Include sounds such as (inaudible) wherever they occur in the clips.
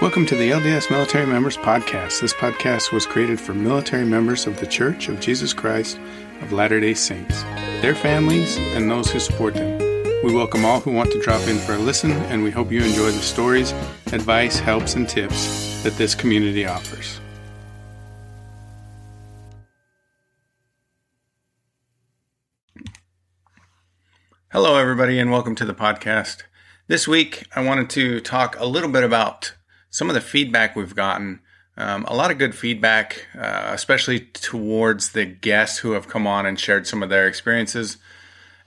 Welcome to the LDS Military Members Podcast. This podcast was created for military members of the Church of Jesus Christ of Latter day Saints, their families, and those who support them. We welcome all who want to drop in for a listen, and we hope you enjoy the stories, advice, helps, and tips that this community offers. Hello, everybody, and welcome to the podcast. This week, I wanted to talk a little bit about some of the feedback we've gotten, um, a lot of good feedback, uh, especially towards the guests who have come on and shared some of their experiences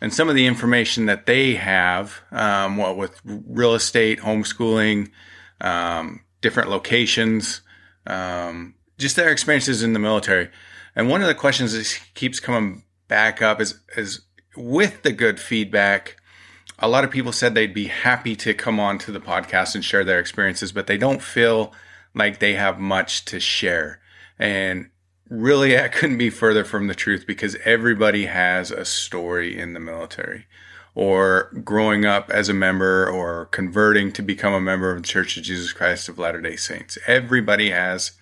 and some of the information that they have, um, what with real estate, homeschooling, um, different locations, um, just their experiences in the military. And one of the questions that keeps coming back up is, is with the good feedback, a lot of people said they'd be happy to come on to the podcast and share their experiences, but they don't feel like they have much to share. And really, I couldn't be further from the truth because everybody has a story in the military or growing up as a member or converting to become a member of the Church of Jesus Christ of Latter day Saints. Everybody has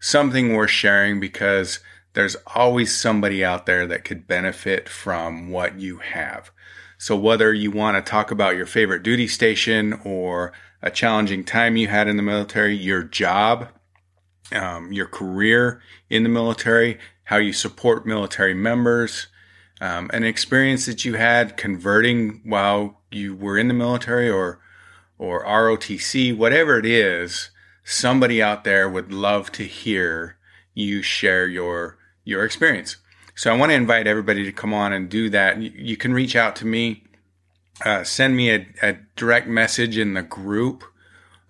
something worth sharing because there's always somebody out there that could benefit from what you have. So whether you want to talk about your favorite duty station or a challenging time you had in the military, your job, um, your career in the military, how you support military members, um, an experience that you had converting while you were in the military or or ROTC, whatever it is, somebody out there would love to hear you share your your experience. So I want to invite everybody to come on and do that. You can reach out to me, uh, send me a, a, direct message in the group.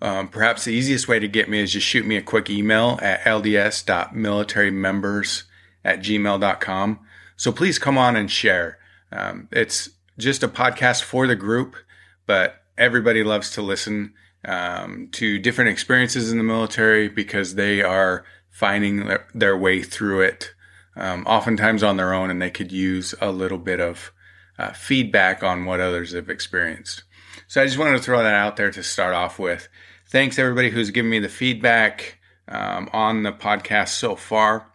Um, perhaps the easiest way to get me is just shoot me a quick email at lds.militarymembers at gmail.com. So please come on and share. Um, it's just a podcast for the group, but everybody loves to listen um, to different experiences in the military because they are finding their, their way through it um, oftentimes on their own, and they could use a little bit of uh, feedback on what others have experienced. So I just wanted to throw that out there to start off with. Thanks everybody who's given me the feedback um, on the podcast so far.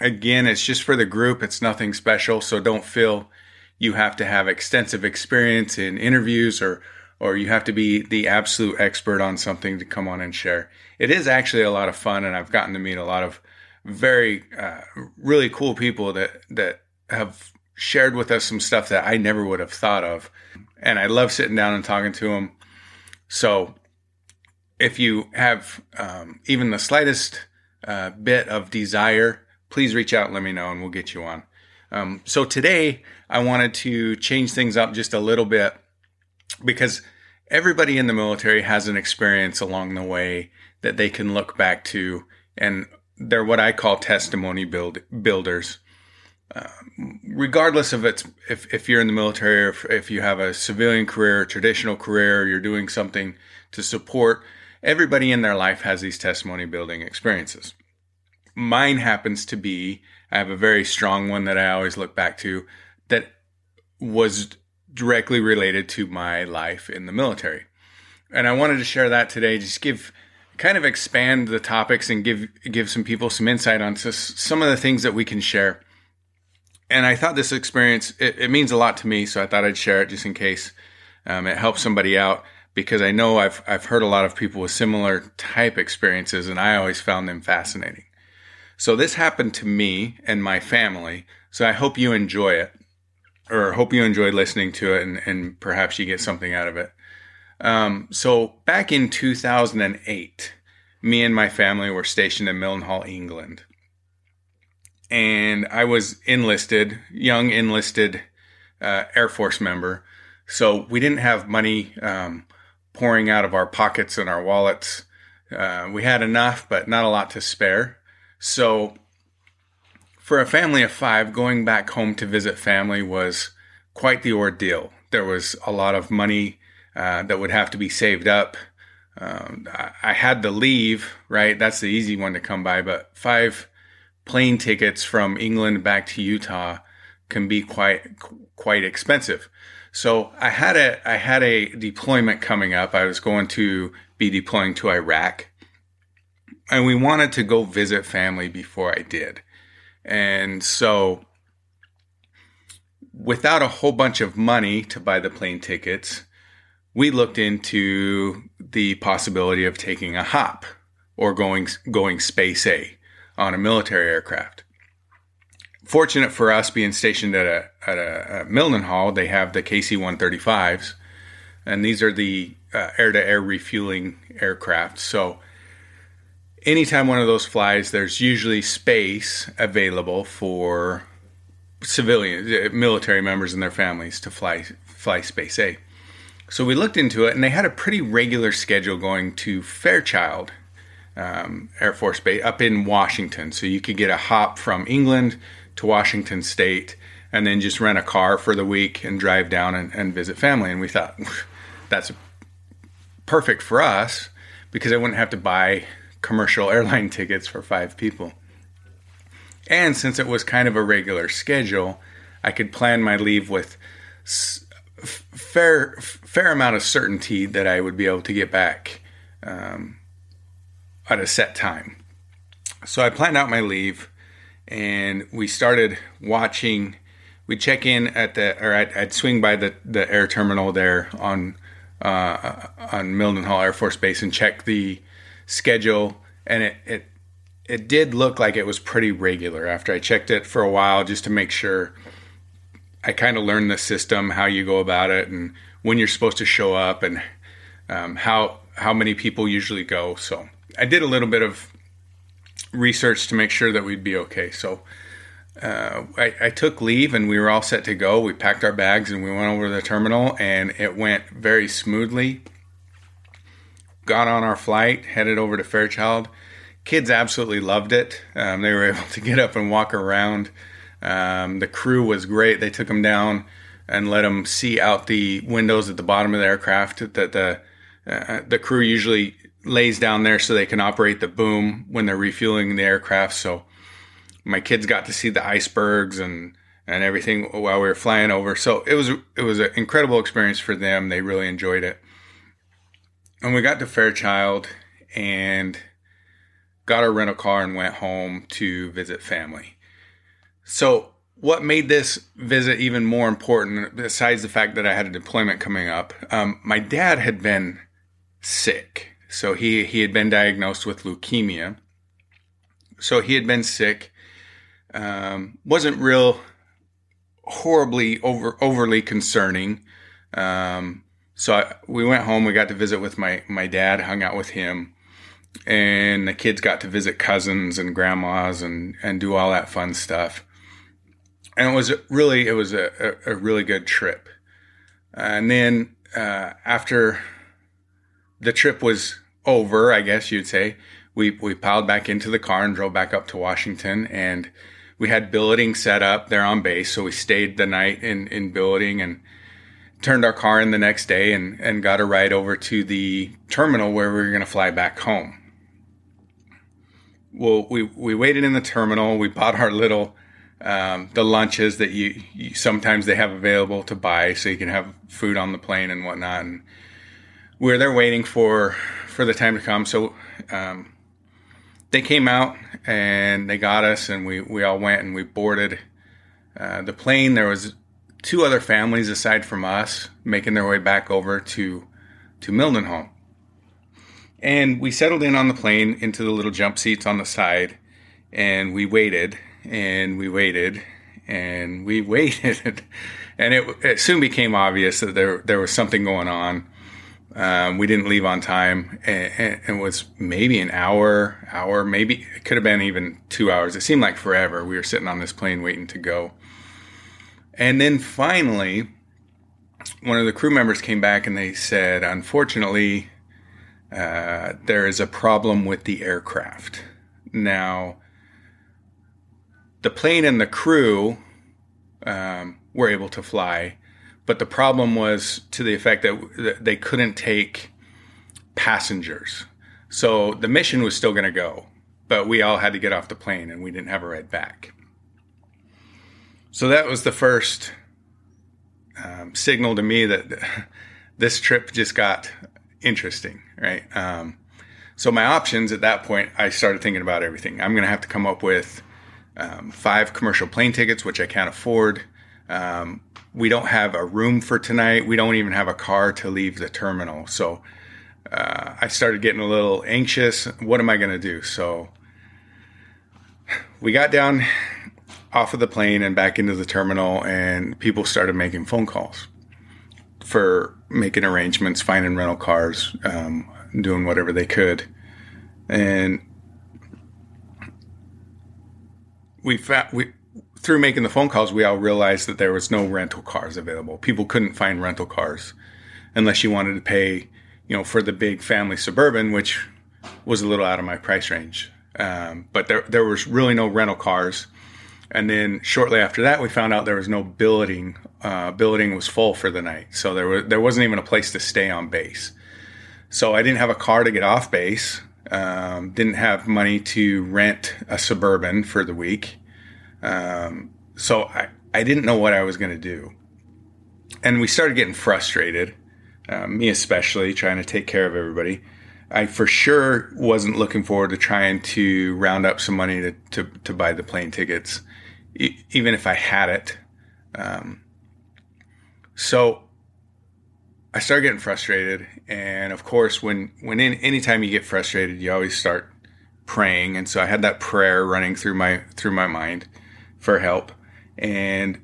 Again, it's just for the group. It's nothing special, so don't feel you have to have extensive experience in interviews or or you have to be the absolute expert on something to come on and share. It is actually a lot of fun, and I've gotten to meet a lot of very uh, really cool people that that have shared with us some stuff that I never would have thought of, and I love sitting down and talking to them. So, if you have um, even the slightest uh, bit of desire, please reach out let me know, and we'll get you on. Um, so today, I wanted to change things up just a little bit because everybody in the military has an experience along the way that they can look back to and they're what I call testimony build builders. Uh, regardless of it's if, if you're in the military or if, if you have a civilian career, a traditional career, you're doing something to support, everybody in their life has these testimony building experiences. Mine happens to be, I have a very strong one that I always look back to that was directly related to my life in the military. And I wanted to share that today, just give kind of expand the topics and give give some people some insight on some of the things that we can share. And I thought this experience it, it means a lot to me, so I thought I'd share it just in case um, it helps somebody out because I know I've I've heard a lot of people with similar type experiences, and I always found them fascinating. So this happened to me and my family. So I hope you enjoy it, or hope you enjoyed listening to it, and, and perhaps you get something out of it. Um, so back in 2008, me and my family were stationed in Mildenhall, England. And I was enlisted, young enlisted uh, Air Force member. So we didn't have money um, pouring out of our pockets and our wallets. Uh, we had enough, but not a lot to spare. So for a family of five, going back home to visit family was quite the ordeal. There was a lot of money uh, that would have to be saved up. Um, I, I had to leave, right? That's the easy one to come by, but five plane tickets from England back to Utah can be quite quite expensive. So I had a I had a deployment coming up. I was going to be deploying to Iraq. And we wanted to go visit family before I did. And so, without a whole bunch of money to buy the plane tickets, we looked into the possibility of taking a hop or going going space A on a military aircraft. Fortunate for us, being stationed at a at a, a Mildenhall, they have the KC-135s, and these are the uh, air-to-air refueling aircraft. So anytime one of those flies, there's usually space available for civilians, military members and their families to fly fly Space A. So we looked into it, and they had a pretty regular schedule going to Fairchild um, Air Force Base up in Washington. So you could get a hop from England to Washington State, and then just rent a car for the week and drive down and, and visit family. And we thought (laughs) that's perfect for us because I wouldn't have to buy commercial (laughs) airline tickets for five people. And since it was kind of a regular schedule, I could plan my leave with fair fair amount of certainty that I would be able to get back um, at a set time. So I planned out my leave, and we started watching. We'd check in at the, or I'd, I'd swing by the, the air terminal there on uh, on Mildenhall Air Force Base and check the schedule, and it, it it did look like it was pretty regular. After I checked it for a while, just to make sure, I kind of learned the system, how you go about it, and when you're supposed to show up, and um, how how many people usually go. So I did a little bit of research to make sure that we'd be okay. So uh, I, I, took leave and we were all set to go. We packed our bags and we went over to the terminal and it went very smoothly. Got on our flight, headed over to Fairchild. Kids absolutely loved it. Um, they were (laughs) able to get up and walk around. Um, the crew was great. They took them down and let them see out the windows at the bottom of the aircraft. That the uh, the crew usually lays down there so they can operate the boom when they're refueling the aircraft. So my kids got to see the icebergs and and everything while we were flying over. So it was it was an incredible experience for them. They really enjoyed it. And we got to Fairchild and got a rental car and went home to visit family. So what made this visit even more important, besides the fact that I had a deployment coming up, um, my dad had been sick. So he he had been diagnosed with leukemia. So he had been sick um, wasn't real horribly over overly concerning. Um, so I, we went home. We got to visit with my my dad. Hung out with him, and the kids got to visit cousins and grandmas and and do all that fun stuff. And it was really it was a, a, a really good trip. And then uh, after the trip was over, I guess you'd say, we we piled back into the car and drove back up to Washington and we had billeting set up there on base, so we stayed the night in in billeting and turned our car in the next day and and got a ride over to the terminal where we were going to fly back home. Well, we we waited in the terminal. We bought our little um, the lunches that you, you, sometimes they have available to buy, so you can have food on the plane and whatnot. And there waiting for for the time to come. So um, they came out and they got us, and we we all went and we boarded uh, the plane. There was two other families aside from us making their way back over to to Mildenhall, and we settled in on the plane into the little jump seats on the side, and we waited and we waited and we (laughs) waited, and it, it soon became obvious that there there was something going on um, we didn't leave on time. And, it was maybe an hour, hour, maybe it could have been even two hours. It seemed like forever. We were sitting on this plane waiting to go. And then finally, one of the crew members came back and they said, unfortunately, uh, there is a problem with the aircraft. Now, the plane and the crew um, were able to fly but the problem was to the effect that they couldn't take passengers. So the mission was still going to go, but we all had to get off the plane and we didn't have a ride back. So that was the first um, signal to me that (laughs) this trip just got interesting, right? Um, so my options at that point, I started thinking about everything. I'm going to have to come up with um, five commercial plane tickets, which I can't afford. Um, we don't have a room for tonight. We don't even have a car to leave the terminal. So uh, I started getting a little anxious. What am I going to do? So we got down off of the plane and back into the terminal, and people started making phone calls for making arrangements, finding rental cars, um, doing whatever they could. And we, fa- we through making the phone calls, we all realized that there was no rental cars available. People couldn't find rental cars unless you wanted to pay, you know, for the big family suburban, which was a little out of my price range. Um, but there, there was really no rental cars. And then shortly after that, we found out there was no billeting. Uh, billeting was full for the night, so there was there wasn't even a place to stay on base. So I didn't have a car to get off base. Um, didn't have money to rent a suburban for the week. Um, so I, I didn't know what I was going to do. And we started getting frustrated, uh, me especially, trying to take care of everybody. I for sure wasn't looking forward to trying to round up some money to, to, to buy the plane tickets, e- even if I had it. Um, so I started getting frustrated. And of course, when, when in, anytime you get frustrated, you always start praying. And so I had that prayer running through my, through my mind for help. And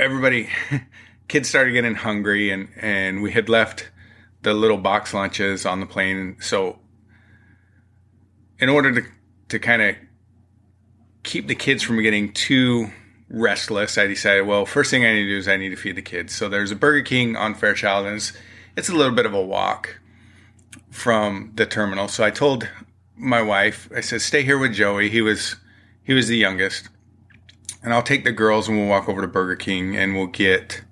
everybody, (laughs) kids started getting hungry and, and we had left the little box lunches on the plane. So, in order to to kind of keep the kids from getting too restless, I decided, well, first thing I need to do is I need to feed the kids. So there's a Burger King on Fairchild, and it's, it's a little bit of a walk from the terminal. So I told my wife, I said, stay here with Joey. He was he was the youngest, and I'll take the girls and we'll walk over to Burger King and we'll get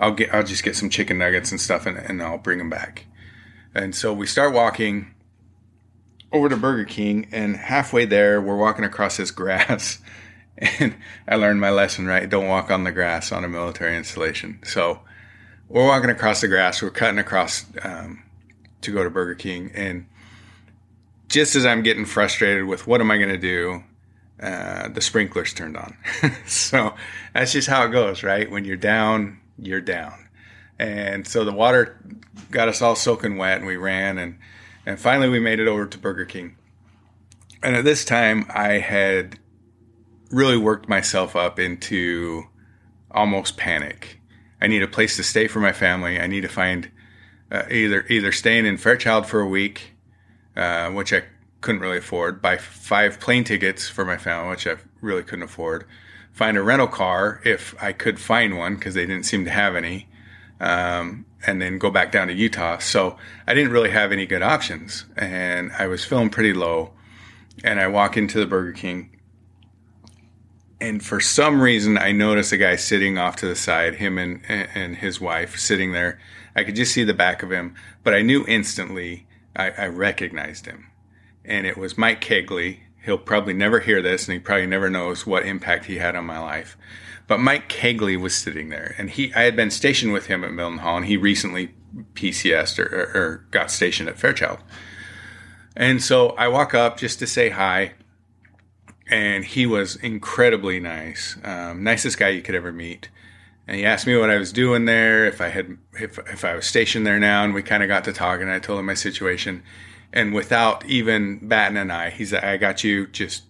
I'll get I'll just get some chicken nuggets and stuff and, and I'll bring them back. And so we start walking over to Burger King and halfway there we're walking across this (laughs) grass and (laughs) I learned my lesson right don't walk on the grass on a military installation. So we're walking across the grass we're cutting across um, to go to Burger King and just as I'm getting frustrated with what am I going to do uh, the sprinklers turned on. (laughs) so that's just how it goes, right? When you're down, you're down. And so the water got us all soaking wet and we ran and, and finally we made it over to Burger King. And at this time I had really worked myself up into almost panic. I need a place to stay for my family. I need to find uh, either either staying in Fairchild for a week, uh, which I couldn't really afford, buy five plane tickets for my family, which I really couldn't afford, find a rental car if I could find one because they didn't seem to have any, um, and then go back down to Utah. So I didn't really have any good options, and I was feeling pretty low. And I walk into the Burger King, and for some reason, I notice a guy sitting off to the side, him and and his wife sitting there. I could just see the back of him, but I knew instantly. I, I recognized him, and it was Mike Kegley, He'll probably never hear this and he probably never knows what impact he had on my life. But Mike Kegley was sitting there and he, I had been stationed with him at Mildenhall, and he recently PCS'd or, or, or got stationed at Fairchild. And so I walk up just to say hi and he was incredibly nice, um, nicest guy you could ever meet. And he asked me what I was doing there, if I had, if, if I was stationed there now, and we kind of got to talking. I told him my situation, and without even batting an eye, he's like, I got you. Just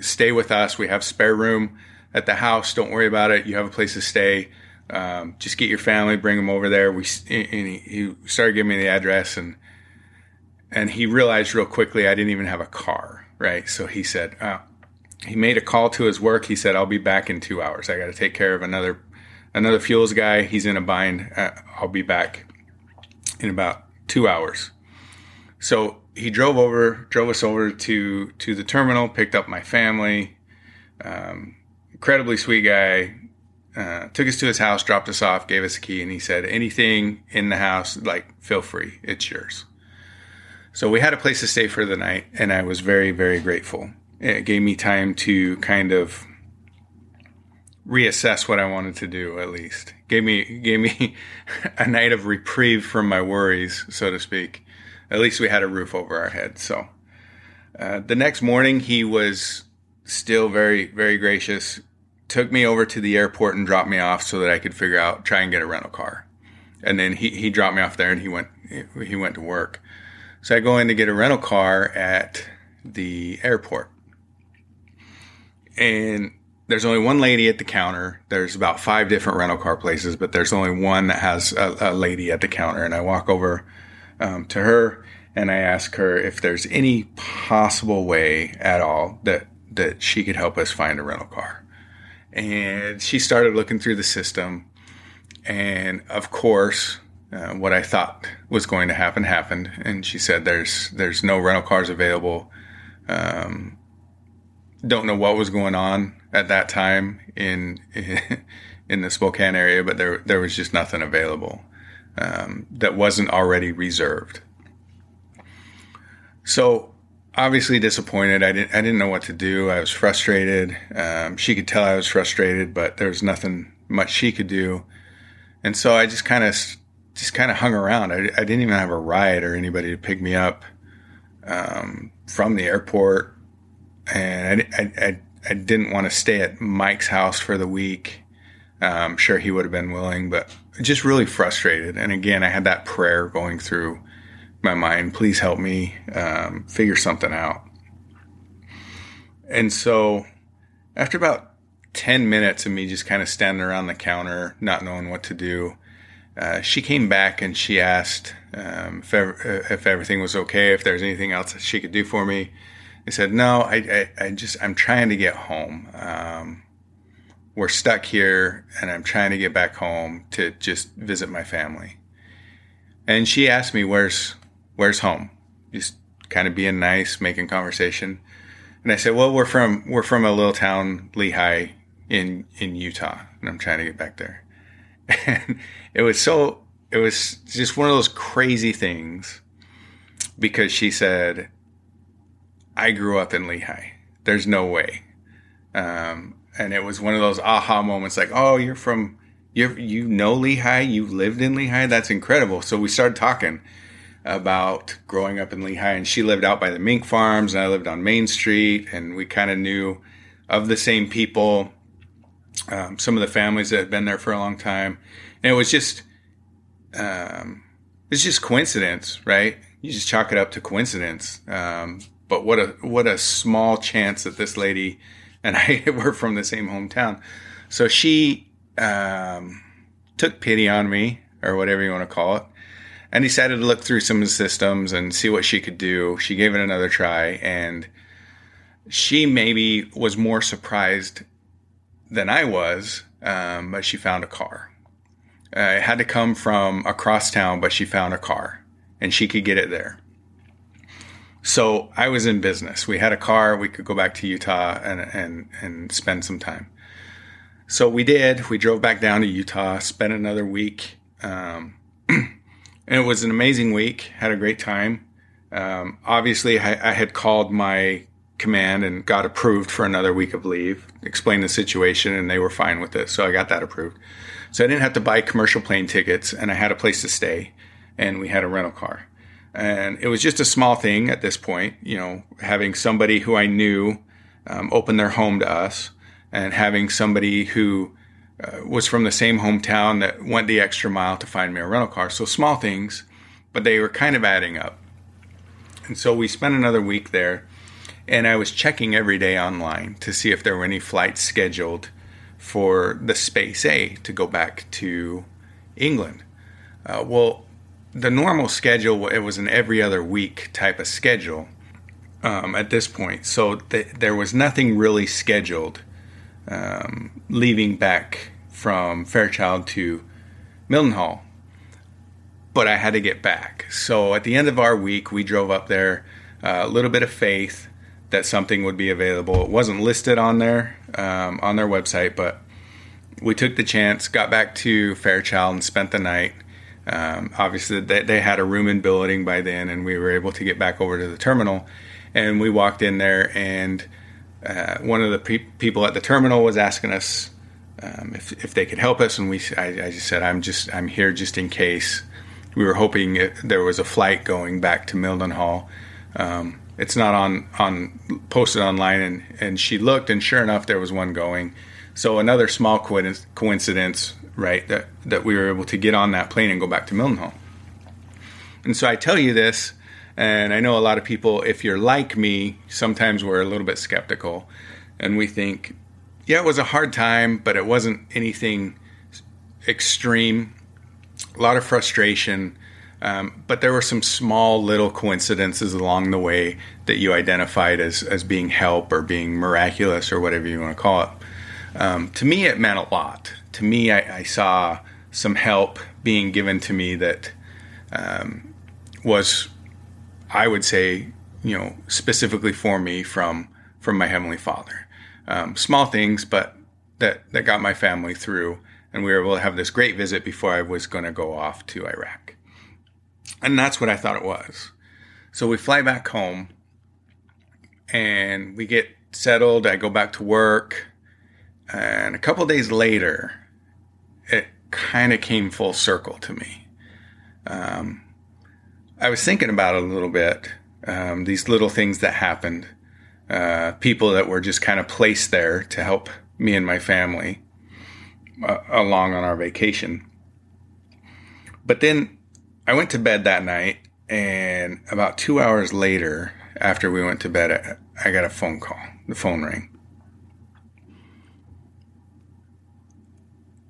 stay with us. We have spare room at the house. Don't worry about it. You have a place to stay. Um, just get your family, bring them over there. We and he, he started giving me the address, and and he realized real quickly I didn't even have a car. Right, so he said uh, he made a call to his work. He said, "I'll be back in two hours. I got to take care of another another fuels guy. He's in a bind. Uh, I'll be back in about two hours." So he drove over, drove us over to to the terminal, picked up my family. Um, incredibly sweet guy. Uh, took us to his house, dropped us off, gave us a key, and he said, "Anything in the house, like feel free, it's yours." So we had a place to stay for the night, and I was very, very grateful. It gave me time to kind of reassess what I wanted to do. At least gave me gave me (laughs) a night of reprieve from my worries, so to speak. At least we had a roof over our heads. So uh, the next morning, he was still very very gracious. Took me over to the airport and dropped me off so that I could figure out try and get a rental car. And then he, he dropped me off there and he went he went to work. So I go in to get a rental car at the airport. And there's only one lady at the counter. There's about five different rental car places, but there's only one that has a, a lady at the counter. And I walk over um, to her and I ask her if there's any possible way at all that that she could help us find a rental car. And she started looking through the system, and of course, uh, what I thought was going to happen happened. And she said, "There's there's no rental cars available." Um, don't know what was going on at that time in (laughs) in the Spokane area, but there there was just nothing available um, that wasn't already reserved. So obviously disappointed. I didn't I didn't know what to do. I was frustrated. Um, she could tell I was frustrated, but there was nothing much she could do, and so I just kind of just kind of hung around. I, I, didn't even have a ride or anybody to pick me up um, from the airport, and I, I, I didn't want to stay at Mike's house for the week. I'm um, sure he would have been willing, but just really frustrated. And again, I had that prayer going through my mind. Please help me um, figure something out. And so, after about 10 minutes of me just kind of standing around the counter, not knowing what to do, uh, she came back and she asked um, if, ever, uh, if everything was okay, if there's anything else that she could do for me. I said, no, I, I, I just, I'm trying to get home. Um, we're stuck here and I'm trying to get back home to just visit my family. And she asked me, where's, where's home? Just kind of being nice, making conversation. And I said, well, we're from, we're from a little town, Lehi in, in Utah and I'm trying to get back there. (laughs) And it was so, it was just one of those crazy things because she said, I grew up in Lehi. There's no way. Um, and it was one of those aha moments like, oh, you're from, you you know Lehi, you've lived in Lehi. That's incredible. So we started talking about growing up in Lehi, and she lived out by the mink farms, and I lived on Main Street, and we kind of knew of the same people, um, some of the families that had been there for a long time, and it was just, um, it's just coincidence, right? You just chalk it up to coincidence. Um, but what a what a small chance that this lady and (laughs) I were from the same hometown. So she um, took pity on me, or whatever you want to call it, and decided to look through some of the systems and see what she could do. She gave it another try, and she maybe was more surprised than I was, um, but she found a car. Uh, it had to come from across town, but she found a car, and she could get it there. So I was in business. We had a car. We could go back to Utah and and and spend some time. So we did. We drove back down to Utah. Spent another week. Um, (clears throat) and it was an amazing week. Had a great time. Um, obviously, I, I, had called my command and got approved for another week of leave. Explained the situation, and they were fine with it. So I got that approved. So I didn't have to buy commercial plane tickets, and I had a place to stay, and we had a rental car. And it was just a small thing at this point, you know, having somebody who I knew um, open their home to us and having somebody who uh, was from the same hometown that went the extra mile to find me a rental car. So small things, but they were kind of adding up. And so we spent another week there, and I was checking every day online to see if there were any flights scheduled for the Space A to go back to England. Uh, well, the normal schedule it was an every other week type of schedule um, at this point. So th- there was nothing really scheduled um, leaving back from fairchild to mildenhall but i had to get back. So at the end of our week we drove up there uh, a little bit of faith that something would be available. It wasn't listed on there um, on their website but we took the chance got back to fairchild and spent the night um, obviously, they, they had a room in billeting by then, and we were able to get back over to the terminal. And we walked in there, and uh, one of the pe- people at the terminal was asking us um, if if they could help us. And we, I, I, just said, I'm just I'm here just in case. We were hoping it, there was a flight going back to Mildenhall. Um, it's not on on posted online, and and she looked, and sure enough, there was one going. So another small coincidence, right? That that we were able to get on that plane and go back to Mildenhall. And so I tell you this, and I know a lot of people, if you're like me, sometimes we're a little bit skeptical, and we think, yeah, it was a hard time, but it wasn't anything extreme. A lot of frustration, um, but there were some small little coincidences along the way that you identified as as being help or being miraculous or whatever you want to call it. Um, to me, it meant a lot. To me, I, I, saw some help being given to me that um, was, I would say, you know, specifically for me from from my heavenly Father. Um, small things, but that that got my family through, and we were able to have this great visit before I was going to go off to Iraq. And that's what I thought it was. So we fly back home, and we get settled. I go back to work, and a couple days later, it kind of came full circle to me. Um, I was thinking about it a little bit. Um, these little things that happened, uh, people that were just kind of placed there to help me and my family uh, along on our vacation. But then I went to bed that night, and about two hours later, after we went to bed, I, got a phone call. The phone rang.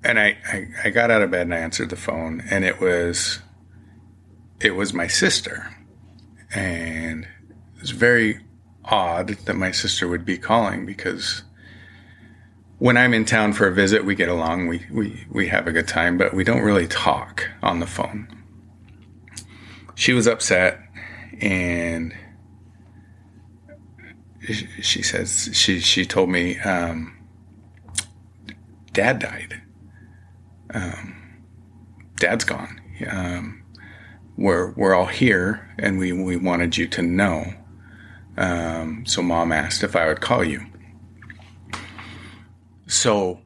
And I, I, I got out of bed and I answered the phone, and it was it was my sister. And it was very odd that my sister would be calling because when I'm in town for a visit, we get along, we, we, we have a good time, but we don't really talk on the phone. She was upset and she says, she, she told me, um, dad died. Um, dad's gone. Um, we're we're all here, and we we wanted you to know. Um, so mom asked if I would call you. So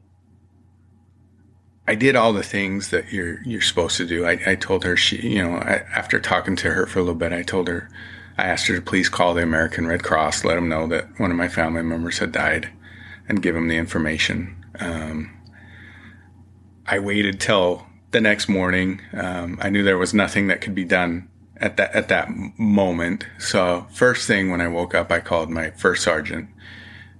I did all the things that you're you're supposed to do. I, I told her she, you know, I, after talking to her for a little bit, I told her, I asked her to please call the American Red Cross, let them know that one of my family members had died, and give them the information. Um, I waited till the next morning, um, I knew there was nothing that could be done at that at that moment. So first thing when I woke up, I called my first sergeant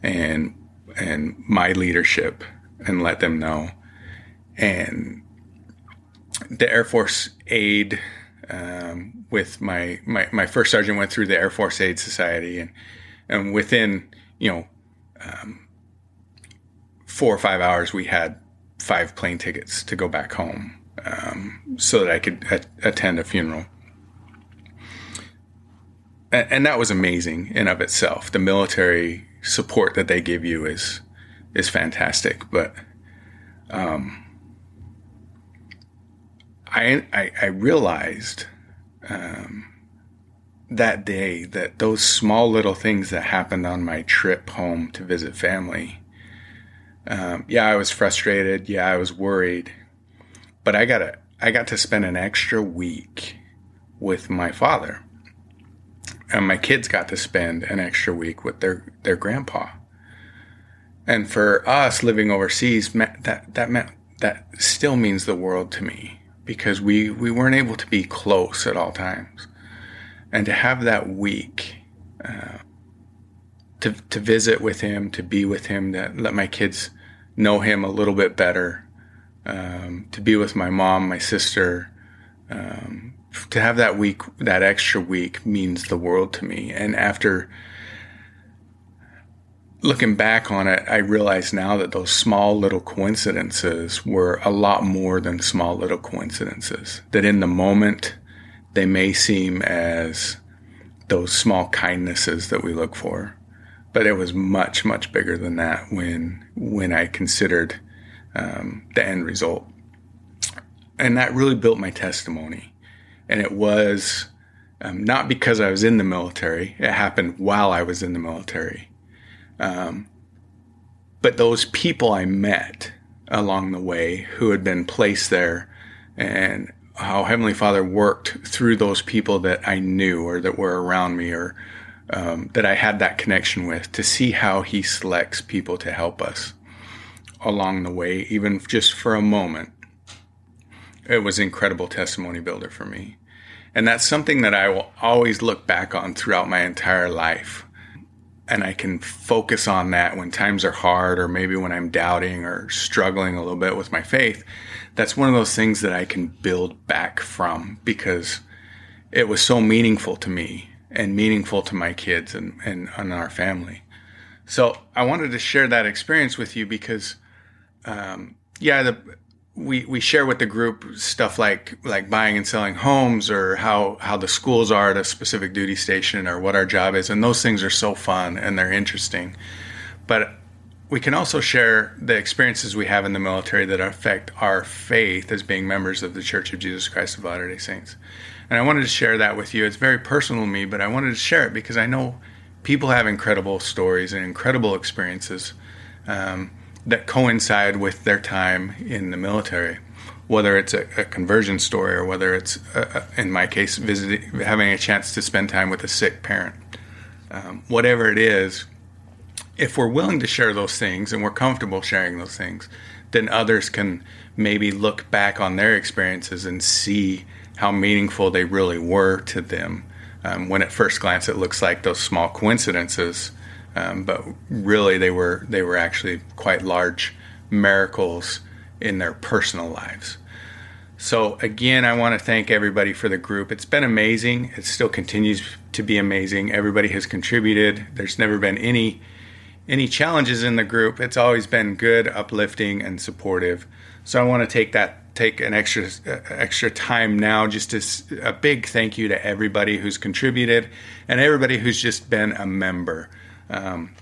and and my leadership and let them know. And the Air Force Aid um, with my, my my first sergeant went through the Air Force Aid Society and and within you know um, four or five hours we had five plane tickets to go back home um, so that I could attend a funeral. And, and that was amazing in of itself. The military support that they give you is is fantastic, but um, I, I, I realized um, that day that those small little things that happened on my trip home to visit family. Um, yeah, I was frustrated. Yeah, I was worried but I got a, I got to spend an extra week with my father. And my kids got to spend an extra week with their, their grandpa. And for us living overseas, that, that meant, that still means the world to me because we, we weren't able to be close at all times. And to have that week, uh, to, to visit with him, to be with him, to let my kids know him a little bit better, um, to be with my mom, my sister, um, to have that week, that extra week means the world to me. And after looking back on it, I realize now that those small little coincidences were a lot more than small little coincidences. That in the moment, they may seem as those small kindnesses that we look for, but it was much, much bigger than that when when I considered um, the end result. And that really built my testimony. And it was um, not because I was in the military, it happened while I was in the military. Um, but those people I met along the way who had been placed there and how Heavenly Father worked through those people that I knew or that were around me or um, that I had that connection with to see how He selects people to help us along the way, even just for a moment. It was incredible testimony builder for me. And that's something that I will always look back on throughout my entire life. And I can focus on that when times are hard or maybe when I'm doubting or struggling a little bit with my faith. That's one of those things that I can build back from because it was so meaningful to me and meaningful to my kids and, and, and our family. So I wanted to share that experience with you because, um, yeah, the, we, we share with the group stuff like like buying and selling homes or how how the schools are at a specific duty station or what our job is. And those things are so fun and they're interesting. But we can also share the experiences we have in the military that affect our faith as being members of the Church of Jesus Christ of Latter-day Saints. And I wanted to share that with you. It's very personal to me, but I wanted to share it because I know people have incredible stories and incredible experiences. Um, that coincide with their time in the military. Whether it's a, a conversion story or whether it's, a, a, in my case, visiting, having a chance to spend time with a sick parent. Um, whatever it is, if we're willing to share those things and we're comfortable sharing those things, then others can maybe look back on their experiences and see how meaningful they really were to them. Um, when at first glance it looks like those small coincidences, um, but really they were they were actually quite large miracles in their personal lives. So again, I want to thank everybody for the group. It's been amazing. It still continues to be amazing. Everybody has contributed. There's never been any any challenges in the group. It's always been good, uplifting, and supportive. So I want to take that take an extra uh, extra time now just to a big thank you to everybody who's contributed and everybody who's just been a member. Um,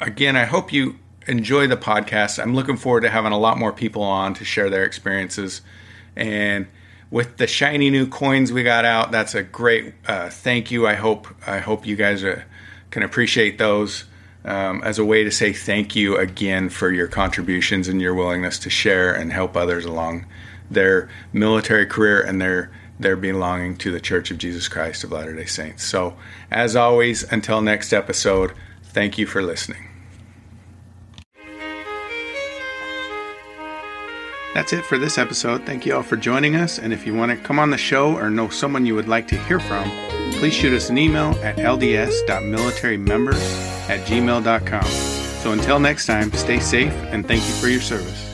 again, I hope you enjoy the podcast. I'm looking forward to having a lot more people on to share their experiences. And with the shiny new coins we got out, that's a great uh, thank you. I hope I hope you guys are, uh, can appreciate those um, as a way to say thank you again for your contributions and your willingness to share and help others along their military career and their their belonging to the Church of Jesus Christ of Latter-day Saints. So, as always, until next episode, thank you for listening. That's it for this episode. Thank you all for joining us. And if you want to come on the show or know someone you would like to hear from, please shoot us an email at lds.militarymembers at gmail.com. So until next time, stay safe and thank you for your service.